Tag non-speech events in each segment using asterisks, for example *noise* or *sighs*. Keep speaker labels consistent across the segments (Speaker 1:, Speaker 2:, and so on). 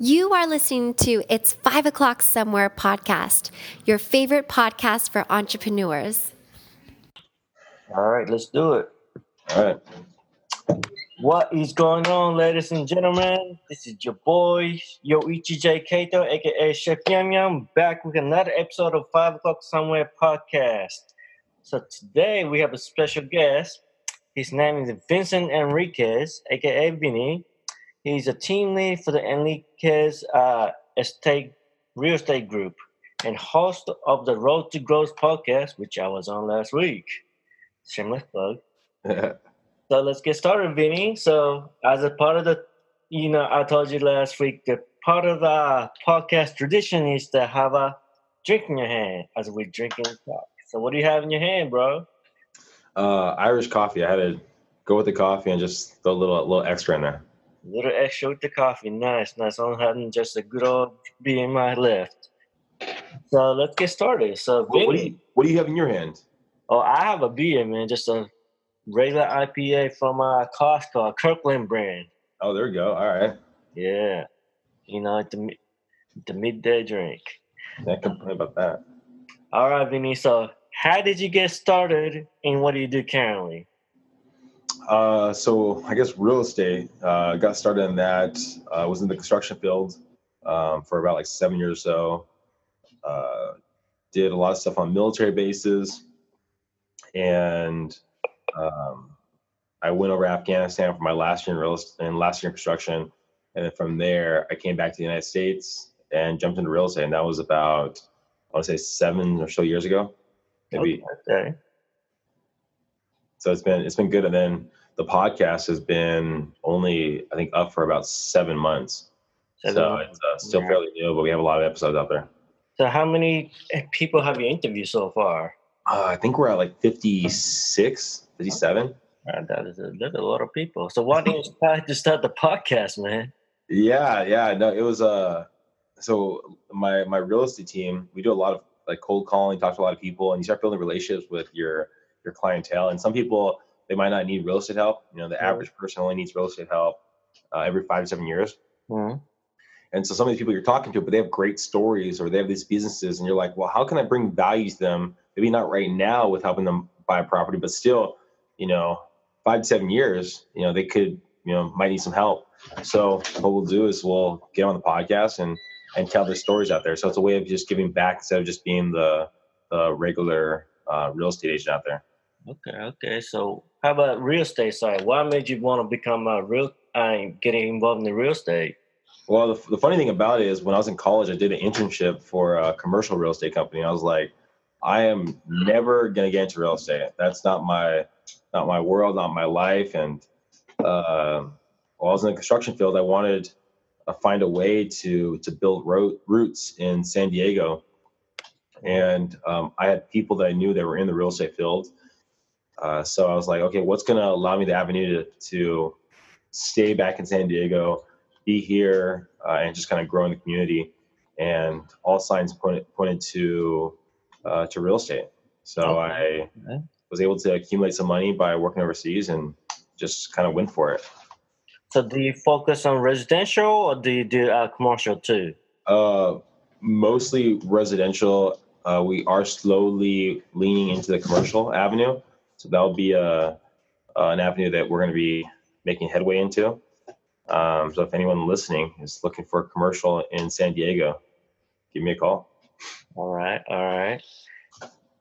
Speaker 1: You are listening to It's Five O'Clock Somewhere podcast, your favorite podcast for entrepreneurs.
Speaker 2: All right, let's do it.
Speaker 3: All right.
Speaker 2: What is going on, ladies and gentlemen? This is your boy, Yoichi J. Kato, aka Chef Yam Yam, back with another episode of Five O'Clock Somewhere podcast. So today we have a special guest. His name is Vincent Enriquez, aka Vinnie. He's a team lead for the Enriquez uh, Estate Real Estate Group and host of the Road to Growth podcast, which I was on last week. Shameless plug. *laughs* So let's get started, Vinnie. So, as a part of the, you know, I told you last week that part of the podcast tradition is to have a drink in your hand as we drink and talk. So, what do you have in your hand, bro?
Speaker 3: Uh, Irish coffee. I had to go with the coffee and just throw a little, a little extra in there.
Speaker 2: Little extra with the coffee. Nice, nice. I'm having just a good old beer in my left. So let's get started. So,
Speaker 3: What, what do you What do you have in your hand?
Speaker 2: oh, I have a beer, man. Just a regular IPA from uh, Costco, a Kirkland brand.
Speaker 3: Oh, there we go. All right.
Speaker 2: Yeah, you know, the the midday drink.
Speaker 3: Can't complain about that.
Speaker 2: All right, Vinnie. So, how did you get started, and what do you do currently?
Speaker 3: Uh, so I guess real estate. Uh, got started in that. Uh, was in the construction field um, for about like seven years or so. Uh, did a lot of stuff on military bases, and um, I went over Afghanistan for my last year in real estate and last year in construction, and then from there I came back to the United States and jumped into real estate, and that was about I want to say seven or so years ago, maybe.
Speaker 2: Okay.
Speaker 3: So it's been it's been good, and then the podcast has been only I think up for about seven months.
Speaker 2: Seven
Speaker 3: so
Speaker 2: months.
Speaker 3: it's uh, still
Speaker 2: Yeah.
Speaker 3: fairly new, but we have a lot of episodes out there.
Speaker 2: So, how many people have you interviewed so far?
Speaker 3: Uh, I think we're at like 56, 57.
Speaker 2: Uh, that is a, that's a lot of people. So, why didn't you *laughs* decide to start the podcast, man?
Speaker 3: Yeah, yeah. No, it was uh so my my real estate team, we do a lot of like cold calling, talk to a lot of people, and you start building relationships with your your clientele. And some people they might not need real estate help. You know, the
Speaker 2: Yeah.
Speaker 3: average person only needs real estate help uh, every five to seven years.
Speaker 2: Mhm.
Speaker 3: And so some of these people you're talking to, but they have great stories or they have these businesses, and you're like, well, how can I bring value to them? Maybe not right now with helping them buy a property, but still, you know, five to seven years, you know, they could, you know, might need some help. So what we'll do is we'll get on the podcast and and tell their stories out there. So it's a way of just giving back instead of just being the the regular uh, real estate agent out there.
Speaker 2: Okay, okay. So, how about real estate side? Why made you want to become a real, I uh, getting involved in the real estate?
Speaker 3: Well, the, the funny thing about it is when I was in college, I did an internship for a commercial real estate company. I was like, I am never gonna get into real estate. That's not my not my world, not my life. And uh, while I was in the construction field, I wanted to find a way to to build ro- roots in San Diego. And um, I had people that I knew that were in the real estate field. Uh, so I was like, okay, what's gonna allow me the avenue to, to stay back in San Diego, be here, uh, and just kind of grow in the community? And all signs pointed pointed to uh, to real estate. So
Speaker 2: Okay.
Speaker 3: I
Speaker 2: Okay.
Speaker 3: was able to accumulate some money by working overseas and just kind of went for it.
Speaker 2: So, do you focus on residential or do you do uh, commercial too?
Speaker 3: Uh, mostly residential. Uh, we are slowly leaning into the commercial avenue, so that'll be a uh, an avenue that we're going to be making headway into. Um, so if anyone listening is looking for a commercial in San Diego, give me a call.
Speaker 2: All right, all right.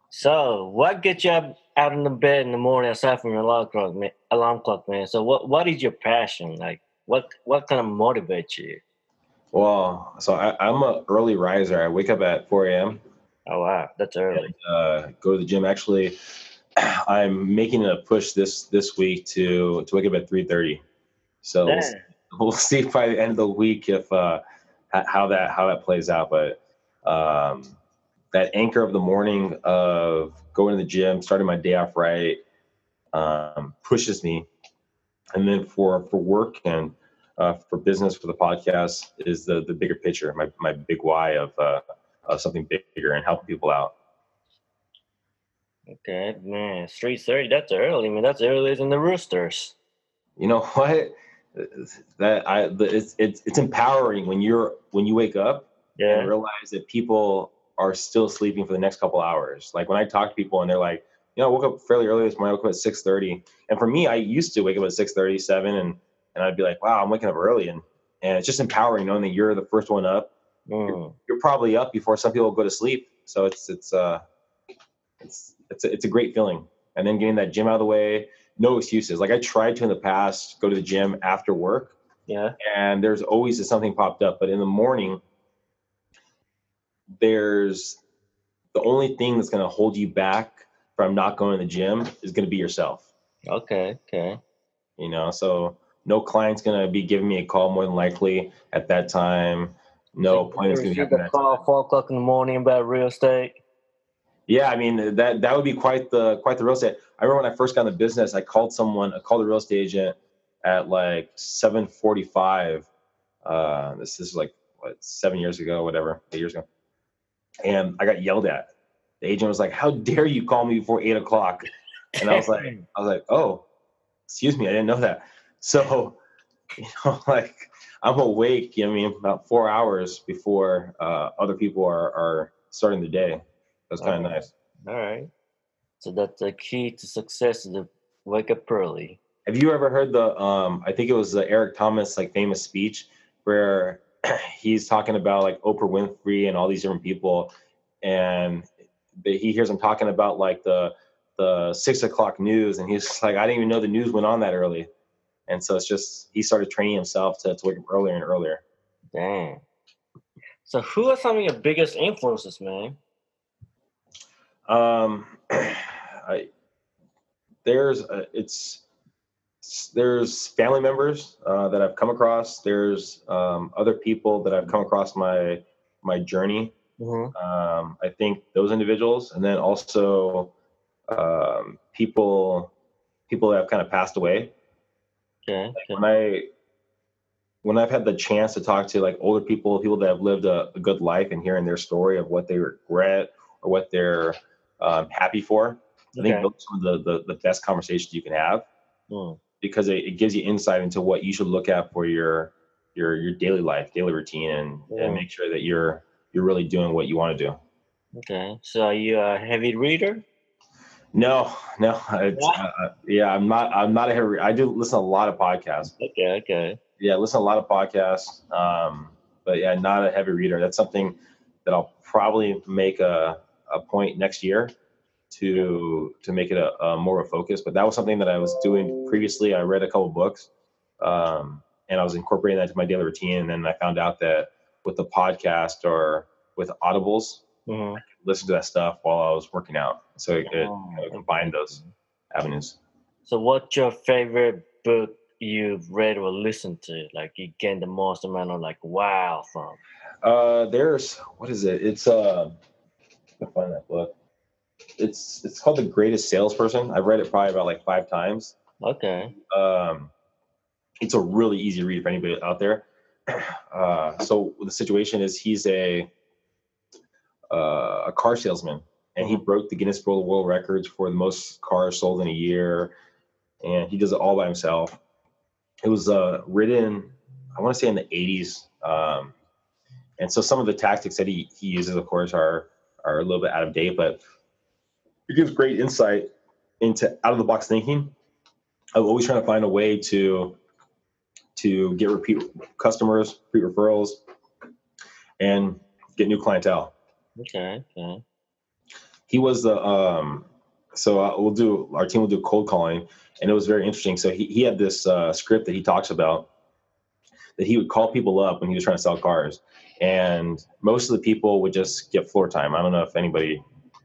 Speaker 2: So, what gets you up out in the bed in the morning aside from your alarm clock, man? Alarm clock, man. So, what what is your passion? Like, what what kind of motivates you?
Speaker 3: Well, so I, I'm a early riser. I wake up at 4 a.m.
Speaker 2: Oh wow, that's early.
Speaker 3: and uh, go to the gym. Actually, *clears throat* I'm making a push this this week to to wake up at 3:30. So we'll, *laughs* we'll see by the end of the week if uh, how that how that plays out. But um, that anchor of the morning of going to the gym, starting my day off right, um, pushes me. And then for for work and uh, for business for the podcast is the the bigger picture, my my big why of uh, of something bigger and helping people out.
Speaker 2: Okay, man, three thirty. That's early, man. That's earlier than the Roosters.
Speaker 3: You know *laughs* what? that I it's it's it's empowering when you're when you wake up
Speaker 2: Yeah.
Speaker 3: and realize that people are still sleeping for the next couple hours. Like when I talk to people and they're like, you know, I woke up fairly early this morning. I woke up at six thirty, and for me, I used to wake up at six thirty, seven, and and I'd be like, wow, I'm waking up early, and and it's just empowering knowing that you're the first one up.
Speaker 2: Mm.
Speaker 3: You're probably up before some people go to sleep, so it's it's uh it's it's a, it's a great feeling. And then getting that gym out of the way, no excuses. Like I tried to in the past go to the gym after work,
Speaker 2: Yeah.
Speaker 3: and there's always something popped up. But in the morning, there's the only thing that's going to hold you back from not going to the gym is going to be yourself.
Speaker 2: Okay. Okay.
Speaker 3: You know, so no client's going to be giving me a call more than likely at that time. No appointment's going to be
Speaker 2: a
Speaker 3: at that
Speaker 2: call
Speaker 3: time.
Speaker 2: four o'clock in the morning about real estate.
Speaker 3: Yeah, I mean that that would be quite the quite the real estate. I remember when I first got in the business, I called someone, I called a real estate agent at like 7:45. Uh, this, this is like what seven years ago, whatever, eight years ago, and I got yelled at. The agent was like, "How dare you call me before eight o'clock?" And I was like, *laughs* I was like, "Oh, excuse me, I didn't know that." So, *laughs* you know, like I'm awake. You know, I mean, about four hours before uh, other people are are starting the day. That's kind of nice.
Speaker 2: All right. So that's the key to success: is to wake up early.
Speaker 3: Have you ever heard the? Um, I think it was the Eric Thomas like famous speech where *clears throat* he's talking about like Oprah Winfrey and all these different people, and he hears him talking about like the the six o'clock news, and he's *laughs* like, I didn't even know the news went on that early, and so it's just he started training himself to, to wake up earlier and earlier.
Speaker 2: Dang. So who are some of your biggest influences, man?
Speaker 3: Um, *clears throat* I there's uh, it's there's family members uh, that I've come across. There's um, other people that I've come across my my journey.
Speaker 2: Mm-hmm.
Speaker 3: Um, I think those individuals, and then also um, people people that have kind of passed away.
Speaker 2: Okay. okay.
Speaker 3: When I when I've had the chance to talk to like older people, people that have lived a, a good life, and hearing their story of what they regret or what they're um, happy for, I think
Speaker 2: Okay.
Speaker 3: those are the, the the best conversations you can have
Speaker 2: Mm.
Speaker 3: because it, it gives you insight into what you should look at for your your your daily life, daily routine, and,
Speaker 2: Yeah.
Speaker 3: and make sure that you're you're really doing what you want to do.
Speaker 2: Okay. So are you a heavy reader?
Speaker 3: No, no, it's, uh, uh, yeah, I'm not. I'm not a heavy. I do listen to a lot of podcasts.
Speaker 2: Okay. Okay.
Speaker 3: Yeah, listen to a lot of podcasts. Um, but yeah, not a heavy reader. That's something that I'll probably make a, a point next year to to make it a, a more of a focus. But that was something that I was doing previously. I read a couple books, um, and I was incorporating that to my daily routine. And then I found out that with the podcast or with audibles,
Speaker 2: Mm-hmm.
Speaker 3: listen to that stuff while I was working out. So it, it
Speaker 2: Oh,
Speaker 3: you know, combined those avenues.
Speaker 2: So what's your favorite book you've read or listened to? Like you gain the most amount of like wow from?
Speaker 3: Uh, there's what is it? It's uh, Can find that book. It's it's called The Greatest Salesperson. I've read it probably about like five times.
Speaker 2: Okay.
Speaker 3: Um, it's a really easy read for anybody out there. *clears throat* Uh, so the situation is he's a uh, a car salesman, and he broke the Guinness Book of World Records for the most cars sold in a year, and he does it all by himself. It was uh, written, I want to say, in the '80s, um, and so some of the tactics that he he uses, of course, are are a little bit out of date, but it gives great insight into out of the box thinking. I'm always trying to find a way to to get repeat customers, repeat referrals, and get new clientele.
Speaker 2: Okay. Okay.
Speaker 3: He was the um, so uh, we'll do our team will do cold calling, and it was very interesting. So he he had this uh, script that he talks about that he would call people up when he was trying to sell cars, and most of the people would just get floor time. I don't know if anybody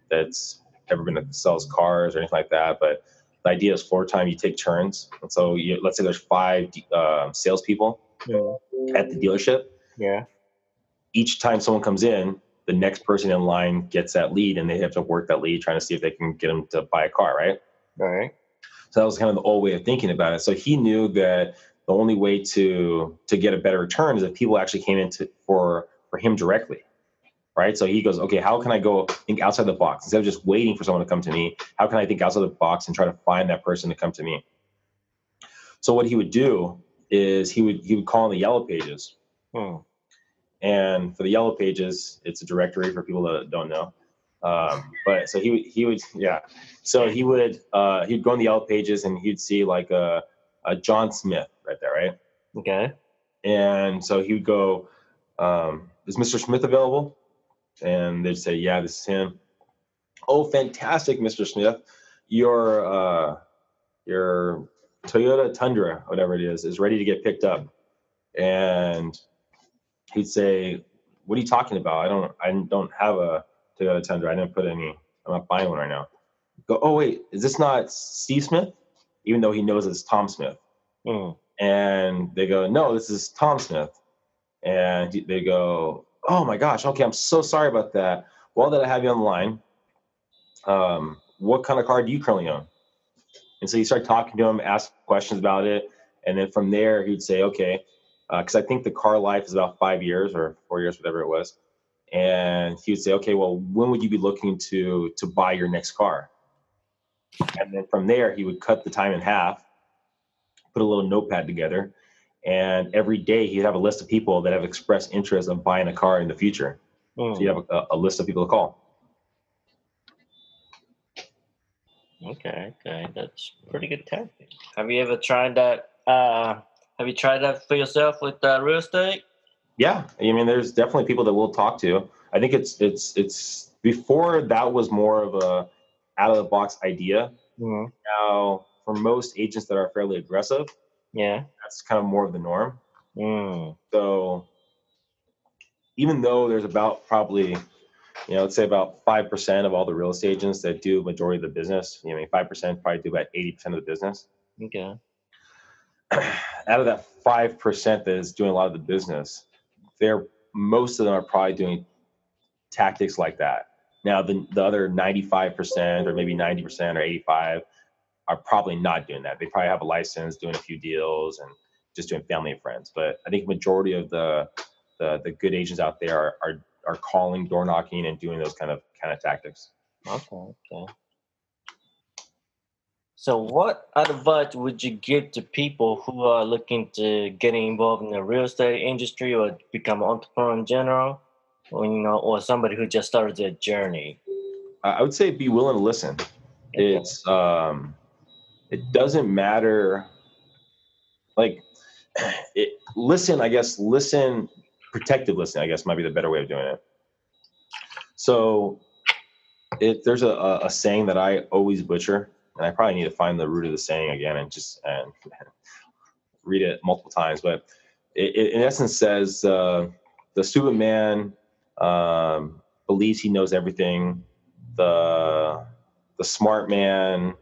Speaker 3: that's ever been to sells cars or anything like that, but the idea is floor time. You take turns, and so you, let's say there's five uh, salespeople
Speaker 2: Yeah.
Speaker 3: at the dealership.
Speaker 2: Yeah.
Speaker 3: Each time someone comes in, the next person in line gets that lead, and they have to work that lead, trying to see if they can get them to buy a car, right?
Speaker 2: All right.
Speaker 3: So that was kind of the old way of thinking about it. So he knew that the only way to to get a better return is if people actually came into for for him directly, right? So he goes, okay, how can I go think outside the box instead of just waiting for someone to come to me? How can I think outside the box and try to find that person to come to me? So what he would do is he would he would call in the yellow pages.
Speaker 2: Hmm.
Speaker 3: And for the yellow pages, it's a directory for people that don't know. Um, but so he would he would yeah. So he would uh, he'd go in the yellow pages and he'd see like a, a John Smith right there, right?
Speaker 2: Okay.
Speaker 3: And so he would go, um, "Is Mr. Smith available?" And they'd say, "Yeah, this is him." Oh, fantastic, Mr. Smith. Your uh, your Toyota Tundra, whatever it is, is ready to get picked up. And he'd say, "What are you talking about? I don't I don't have a Toyota Tundra. I didn't put any. I'm not buying one right now." Go, "Oh wait, is this not Steve Smith?" Even though he knows it's Tom Smith.
Speaker 2: Hmm.
Speaker 3: And they go, "No, this is Tom Smith." And they go, "Oh my gosh, okay, I'm so sorry about that. Well, that I have you on the line, um, what kind of car do you currently own?" And so you start talking to him, ask questions about it, and then from there he'd say, "Okay," because I think the car life is about five years or four years, whatever it was. And he would say, "Okay, well, when would you be looking to to buy your next car?" And then from there he would cut the time in half, put a little notepad together, and every day he'd have a list of people that have expressed interest of buying a car in the future.
Speaker 2: Hmm.
Speaker 3: So you have a, a list of people to call.
Speaker 2: Okay, okay, that's pretty good tactic. Have you ever tried that? Uh, have you tried that for yourself with uh, real estate?
Speaker 3: Yeah, I mean, there's definitely people that we'll talk to. I think it's it's it's before that was more of a out of the box idea.
Speaker 2: hmm
Speaker 3: Now, for most agents that are fairly aggressive,
Speaker 2: Yeah.
Speaker 3: that's kind of more of the norm.
Speaker 2: Mm.
Speaker 3: So, even though there's about probably, you know, let's say about five percent of all the real estate agents that do majority of the business, you know, I mean, five percent probably do about eighty percent of the business.
Speaker 2: Okay. *clears throat*
Speaker 3: out of that five percent that is doing a lot of the business, they're most of them are probably doing tactics like that. Now the the other ninety five percent or maybe ninety percent or eighty five are probably not doing that. They probably have a license, doing a few deals, and just doing family and friends. But I think majority of the the, the good agents out there are, are are calling, door knocking, and doing those kind of kind of tactics.
Speaker 2: Okay. Okay. So, what advice would you give to people who are looking to get involved in the real estate industry or become an entrepreneur in general, or you know, or somebody who just started their journey?
Speaker 3: I would say be willing to listen. it's um it doesn't matter like *sighs* it listen i guess listen protective listening i guess might be the better way of doing it so it there's a, a, a saying that i always butcher and i probably need to find the root of the saying again and just and *laughs* read it multiple times but it, it in essence says uh, the stupid man um, believes he knows everything the the smart man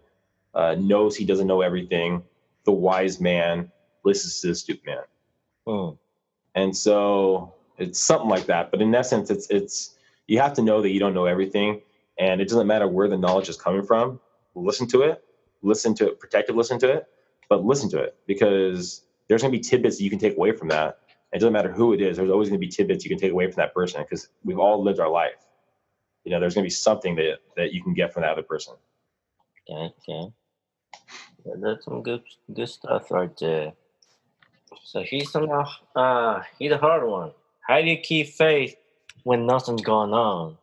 Speaker 3: uh, knows he doesn't know everything. The wise man listens to the stupid man.
Speaker 2: Hmm.
Speaker 3: And so it's something like that. But in essence, it's it's you have to know that you don't know everything, and it doesn't matter where the knowledge is coming from. Listen to it, listen to it, protective, listen to it, but listen to it because there's going to be tidbits that you can take away from that. It doesn't matter who it is. There's always going to be tidbits you can take away from that person because we've all lived our life. You know, there's going to be something that that you can get from that other person.
Speaker 2: Okay. Okay. Yeah, that's some good good stuff right there. So he's some uh he's a hard one. How do you keep faith when nothing's going on?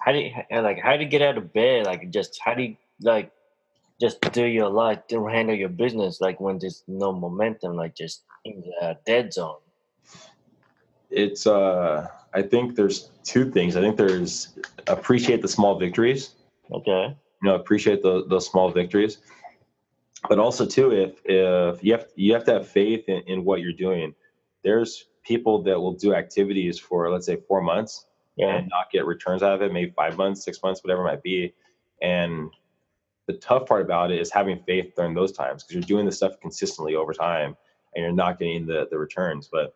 Speaker 2: How do you like how do you get out of bed? Like just how do you like just do your life, do handle your business like when there's no momentum, like just in the dead zone.
Speaker 3: It's uh i think there's two things. I think there's appreciate the small victories.
Speaker 2: Okay.
Speaker 3: you know appreciate the, those small victories. But also too if if you have you have to have faith in, in what you're doing. There's people that will do activities for let's say four months
Speaker 2: Yeah.
Speaker 3: and not get returns out of it maybe five months six months whatever it might be. And the tough part about it is having faith during those times because you're doing this stuff consistently over time and you're not getting the the returns. But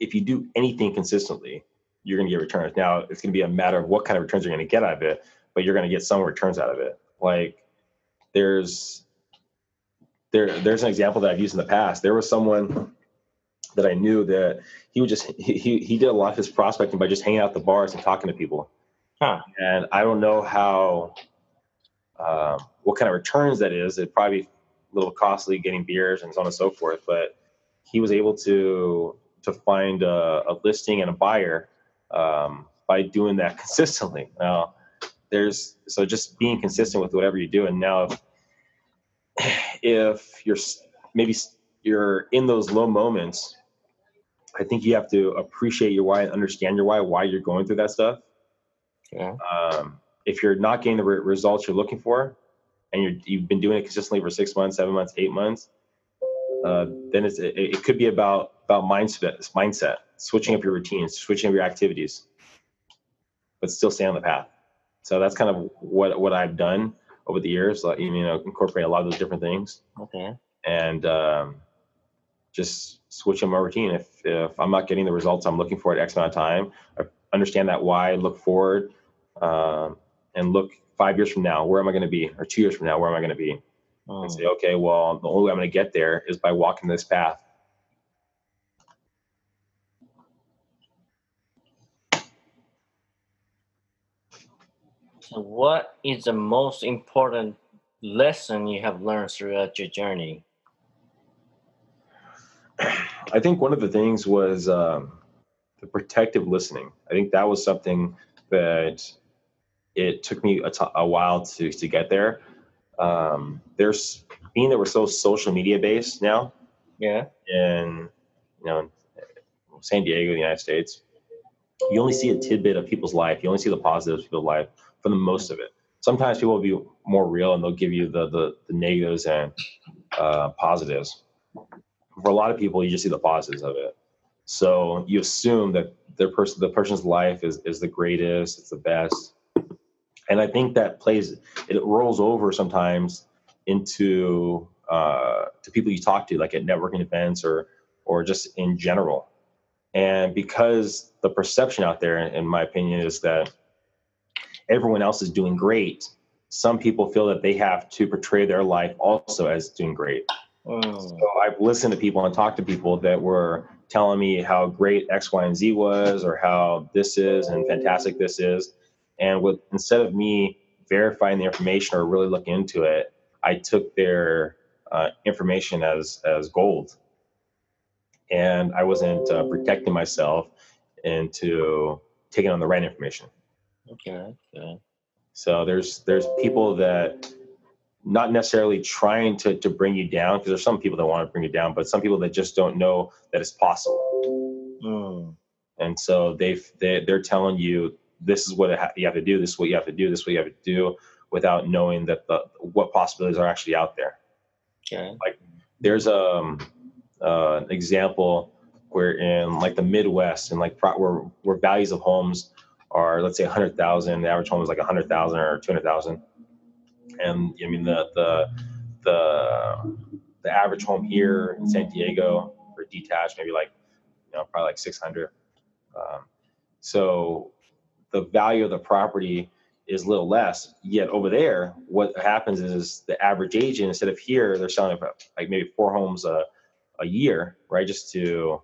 Speaker 3: if you do anything consistently you're going to get returns now it's going to be a matter of what kind of returns you're going to get out of it but you're going to get some returns out of it like there's there there's an example that i've used in the past there was someone that i knew that he would just he, he did a lot of his prospecting by just hanging out at the bars and talking to people
Speaker 2: Huh.
Speaker 3: and I don't know how um, what kind of returns that is. It'd probably be a little costly getting beers and so on and so forth. But he was able to to find a, a listing and a buyer um, by doing that *laughs* consistently. Now, there's so just being consistent with whatever you do. And now, if, *sighs* if you're maybe you're in those low moments, I think you have to appreciate your why and understand your why, why you're going through that stuff.
Speaker 2: Yeah.
Speaker 3: Um, if you're not getting the re- results you're looking for, and you're, you've been doing it consistently for six months, seven months, eight months, uh, then it's, it, it could be about about mindset, mindset, switching up your routines, switching up your activities, but still stay on the path. So that's kind of what what I've done over the years. Like you know, incorporate a lot of those different things.
Speaker 2: Okay.
Speaker 3: And um, just switching my routine. If if I'm not getting the results I'm looking for at X amount of time, I understand that why. Look forward, um, and look five years from now, where am I going to be? Or two years from now, where am I going to be? And say, okay, well, the only way I'm going to get there is by walking this path.
Speaker 2: What is the most important lesson you have learned throughout your journey?
Speaker 3: I think one of the things was um, the protective listening. I think that was something that it took me a, t- a while to to get there. Um, there's being that we're so social media based now
Speaker 2: Yeah.
Speaker 3: in you know San Diego, the United States. You only see a tidbit of people's life. You only see the positives of people's life for the most of it. Sometimes people will be more real and they'll give you the the, the negatives and uh, positives. For a lot of people, you just see the positives of it. So you assume that their person, the person's life is is the greatest, it's the best, and I think that plays it rolls over sometimes into uh, to people you talk to, like at networking events or or just in general. And because the perception out there, in my opinion, is that everyone else is doing great, some people feel that they have to portray their life also as doing great.
Speaker 2: Mm.
Speaker 3: So I've listened to people and talked to people that were telling me how great X, Y, and Z was, or how this is and fantastic this is. And with instead of me verifying the information or really looking into it, I took their uh, information as as gold, and I wasn't uh, protecting myself into taking on the right information.
Speaker 2: Okay. Okay.
Speaker 3: So there's there's people that not necessarily trying to to bring you down because there's some people that want to bring you down, but some people that just don't know that it's possible.
Speaker 2: Mm.
Speaker 3: And so they've they, they're telling you this is what ha- you have to do, this is what you have to do, this is what you have to do, without knowing that the what possibilities are actually out there.
Speaker 2: Okay.
Speaker 3: Like there's um uh, an example where in like the Midwest and like pro- where where values of homes are let's say 100,000, the average home is like 100,000 or 200,000, and I mean the the the the average home here in San Diego for detached maybe like you know probably like 600. Um, so the value of the property is a little less. Yet over there, what happens is the average agent instead of here they're selling like maybe four homes a a year, right? Just to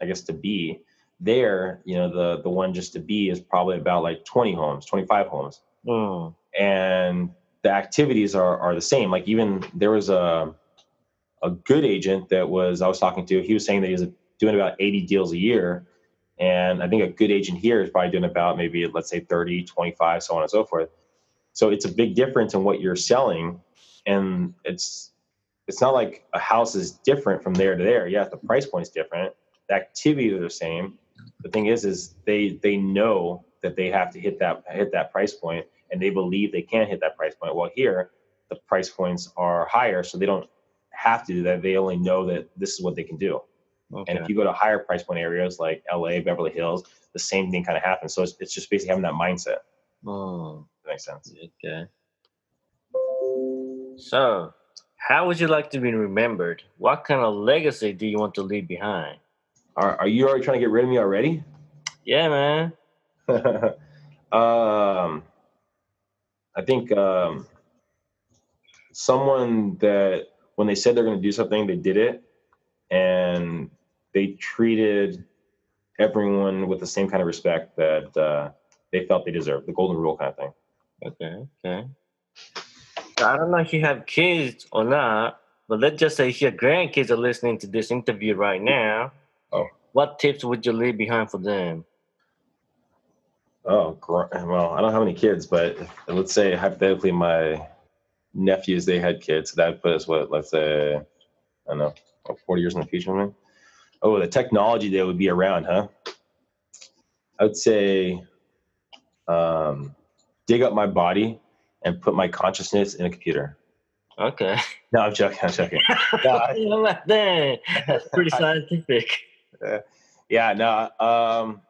Speaker 3: I guess to be there, you know, the the one just to be is probably about like 20 homes, 25 homes
Speaker 2: Mm.
Speaker 3: and the activities are are the same. Like even there was a a good agent that was I was talking to. He was saying that he was doing about 80 deals a year, and I think a good agent here is probably doing about maybe let's say 30, 25, so on and so forth. So it's a big difference in what you're selling, and it's it's not like a house is different from there to there. Yeah, the price point is different. The activities are the same. The thing is, is they they know that they have to hit that hit that price point and they believe they can hit that price point. Well, here the price points are higher, so they don't have to do that. They only know that this is what they can do.
Speaker 2: Okay.
Speaker 3: And if you go to higher price point areas like LA, Beverly Hills, the same thing kind of happens. So it's, it's just basically having that mindset.
Speaker 2: Hmm.
Speaker 3: That makes sense.
Speaker 2: Okay. So, how would you like to be remembered? What kind of legacy do you want to leave behind?
Speaker 3: Are, are you already trying to get rid of me already?
Speaker 2: Yeah, man. *laughs*
Speaker 3: um, I think um, someone that when they said they're going to do something, they did it, and they treated everyone with the same kind of respect that uh, they felt they deserved. The golden rule kind of thing.
Speaker 2: Okay. Okay. I don't know if you have kids or not, but let's just say if your grandkids are listening to this interview right now.
Speaker 3: Oh.
Speaker 2: What tips would you leave behind for them?
Speaker 3: Oh, well, I don't have any kids, but let's say hypothetically my nephews they had kids. So that would put us what? Let's say I don't know, forty years in the future. Maybe? Oh, the technology that would be around, huh? I would say um, dig up my body and put my consciousness in a computer.
Speaker 2: Okay.
Speaker 3: No, I'm joking. I'm joking. No, *laughs* I-
Speaker 2: You know what? Dang, *laughs* that's pretty scientific. *laughs*
Speaker 3: yeah, no. Um,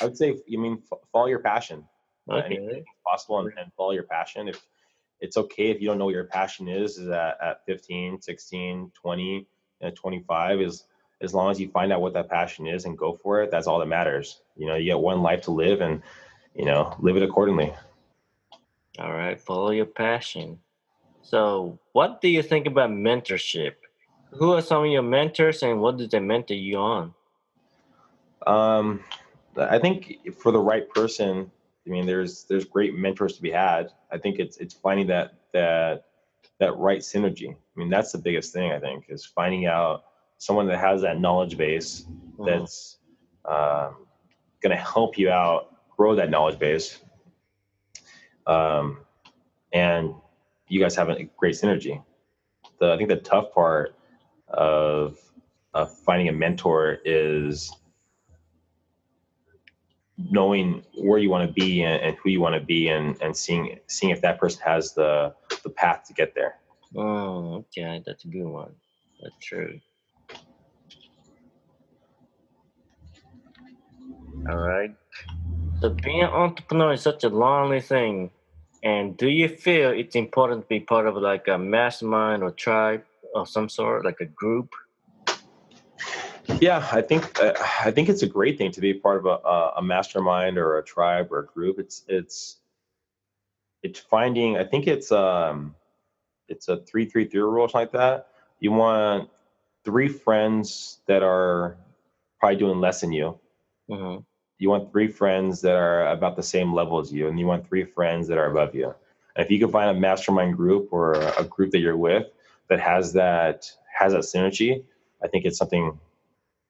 Speaker 3: I would say you mean follow your passion.
Speaker 2: Okay.
Speaker 3: anything possible and, and follow your passion. If it's okay if you don't know what your passion is, is at, at 15, 16, 20, and 25 is as long as you find out what that passion is and go for it, that's all that matters. You know, you get one life to live and, you know, live it accordingly.
Speaker 2: All right. Follow your passion. So, what do you think about mentorship? Who are some of your mentors and what did they mentor you on?
Speaker 3: Um, I think for the right person, I mean, there's there's great mentors to be had. I think it's it's finding that that that right synergy. I mean, that's the biggest thing. I think is finding out someone that has that knowledge base
Speaker 2: Mhm.
Speaker 3: that's um, going to help you out grow that knowledge base, um, and you guys have a great synergy. The I think the tough part of finding a mentor is knowing where you want to be and, and who you want to be and, and seeing seeing if that person has the the path to get there.
Speaker 2: Oh, okay. That's a good one. That's true. All right. So being an entrepreneur is such a lonely thing. And do you feel it's important to be part of like a mastermind or tribe of some sort, like a group?
Speaker 3: Yeah, I think uh, I think it's a great thing to be part of a, a, mastermind or a tribe or a group. It's it's it's finding. I think it's um it's a three three three rule or something like that. You want three friends that are probably doing less than you.
Speaker 2: hmm
Speaker 3: You want three friends that are about the same level as you, and you want three friends that are above you. And if you can find a mastermind group or a group that you're with that has that has that synergy, I think it's something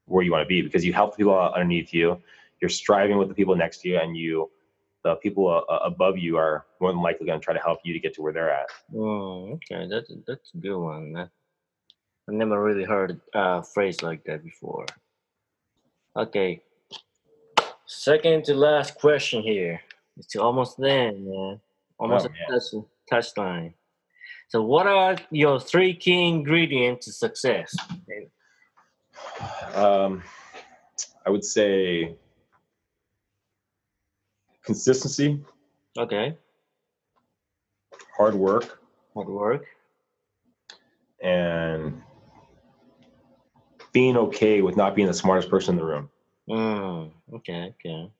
Speaker 3: where you want to be because you help people underneath you. You're striving with the people next to you, and you, the people uh, above you, are more than likely going to try to help you to get to where they're at.
Speaker 2: Oh, okay. That's that's a good one. I never really heard a phrase like that before. Okay. Second to last question here. It's almost there, man. Almost
Speaker 3: Oh,
Speaker 2: a touch, touchline. So, what are your three key ingredients to success?
Speaker 3: Um, I would say consistency,
Speaker 2: Okay.
Speaker 3: hard work,
Speaker 2: Hard work.
Speaker 3: and being okay with not being the smartest person in the room.
Speaker 2: Mm, okay, okay.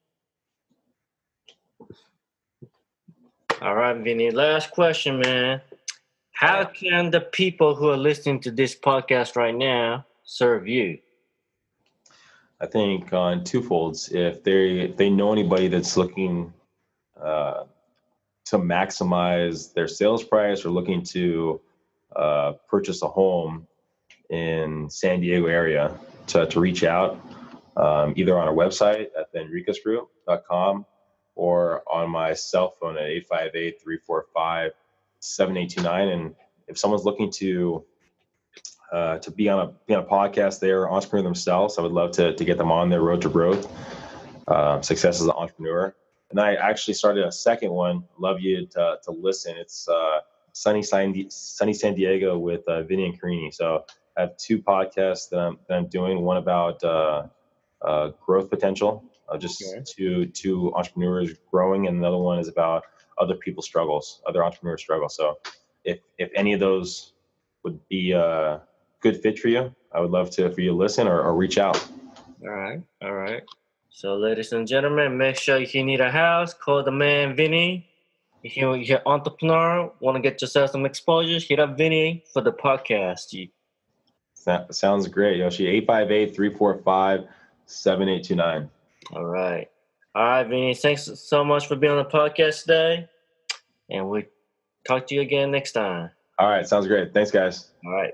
Speaker 2: All right, Vinnie. Last question, man. How can the people who are listening to this podcast right now serve you?
Speaker 3: I think on twofolds. If they if they know anybody that's looking uh, to maximize their sales price or looking to uh, purchase a home in San Diego area, to, to reach out um, either on our website at theenriquezgroup.com or on my cell phone at 858-345-7829. And if someone's looking to uh, to be on a be on a podcast. They are entrepreneur themselves. I would love to to get them on their road to growth, uh, success as an entrepreneur. And I actually started a second one. Love you to to listen. It's uh, Sunny San Sunny San Diego with uh, Vinnie and Carini. So I have two podcasts that I'm that I'm doing. One about uh, uh, growth potential, uh, just
Speaker 2: Okay.
Speaker 3: two two entrepreneurs growing, and another one is about other people's struggles, other entrepreneurs struggles. So if if any of those would be a good fit for you, I would love to for you to listen or, or reach out.
Speaker 2: All right, all right. So, ladies and gentlemen, make sure if you need a house, call the man Vinnie. If you- you're an entrepreneur, want to get yourself some exposure, hit up Vinnie for the podcast. You-
Speaker 3: That sounds great, Yoshi. 858-345-7829.
Speaker 2: All right. All right, Vinnie. Thanks so much for being on the podcast today. And we'll Talk to you again next time.
Speaker 3: All right, sounds great. Thanks, guys.
Speaker 2: All right.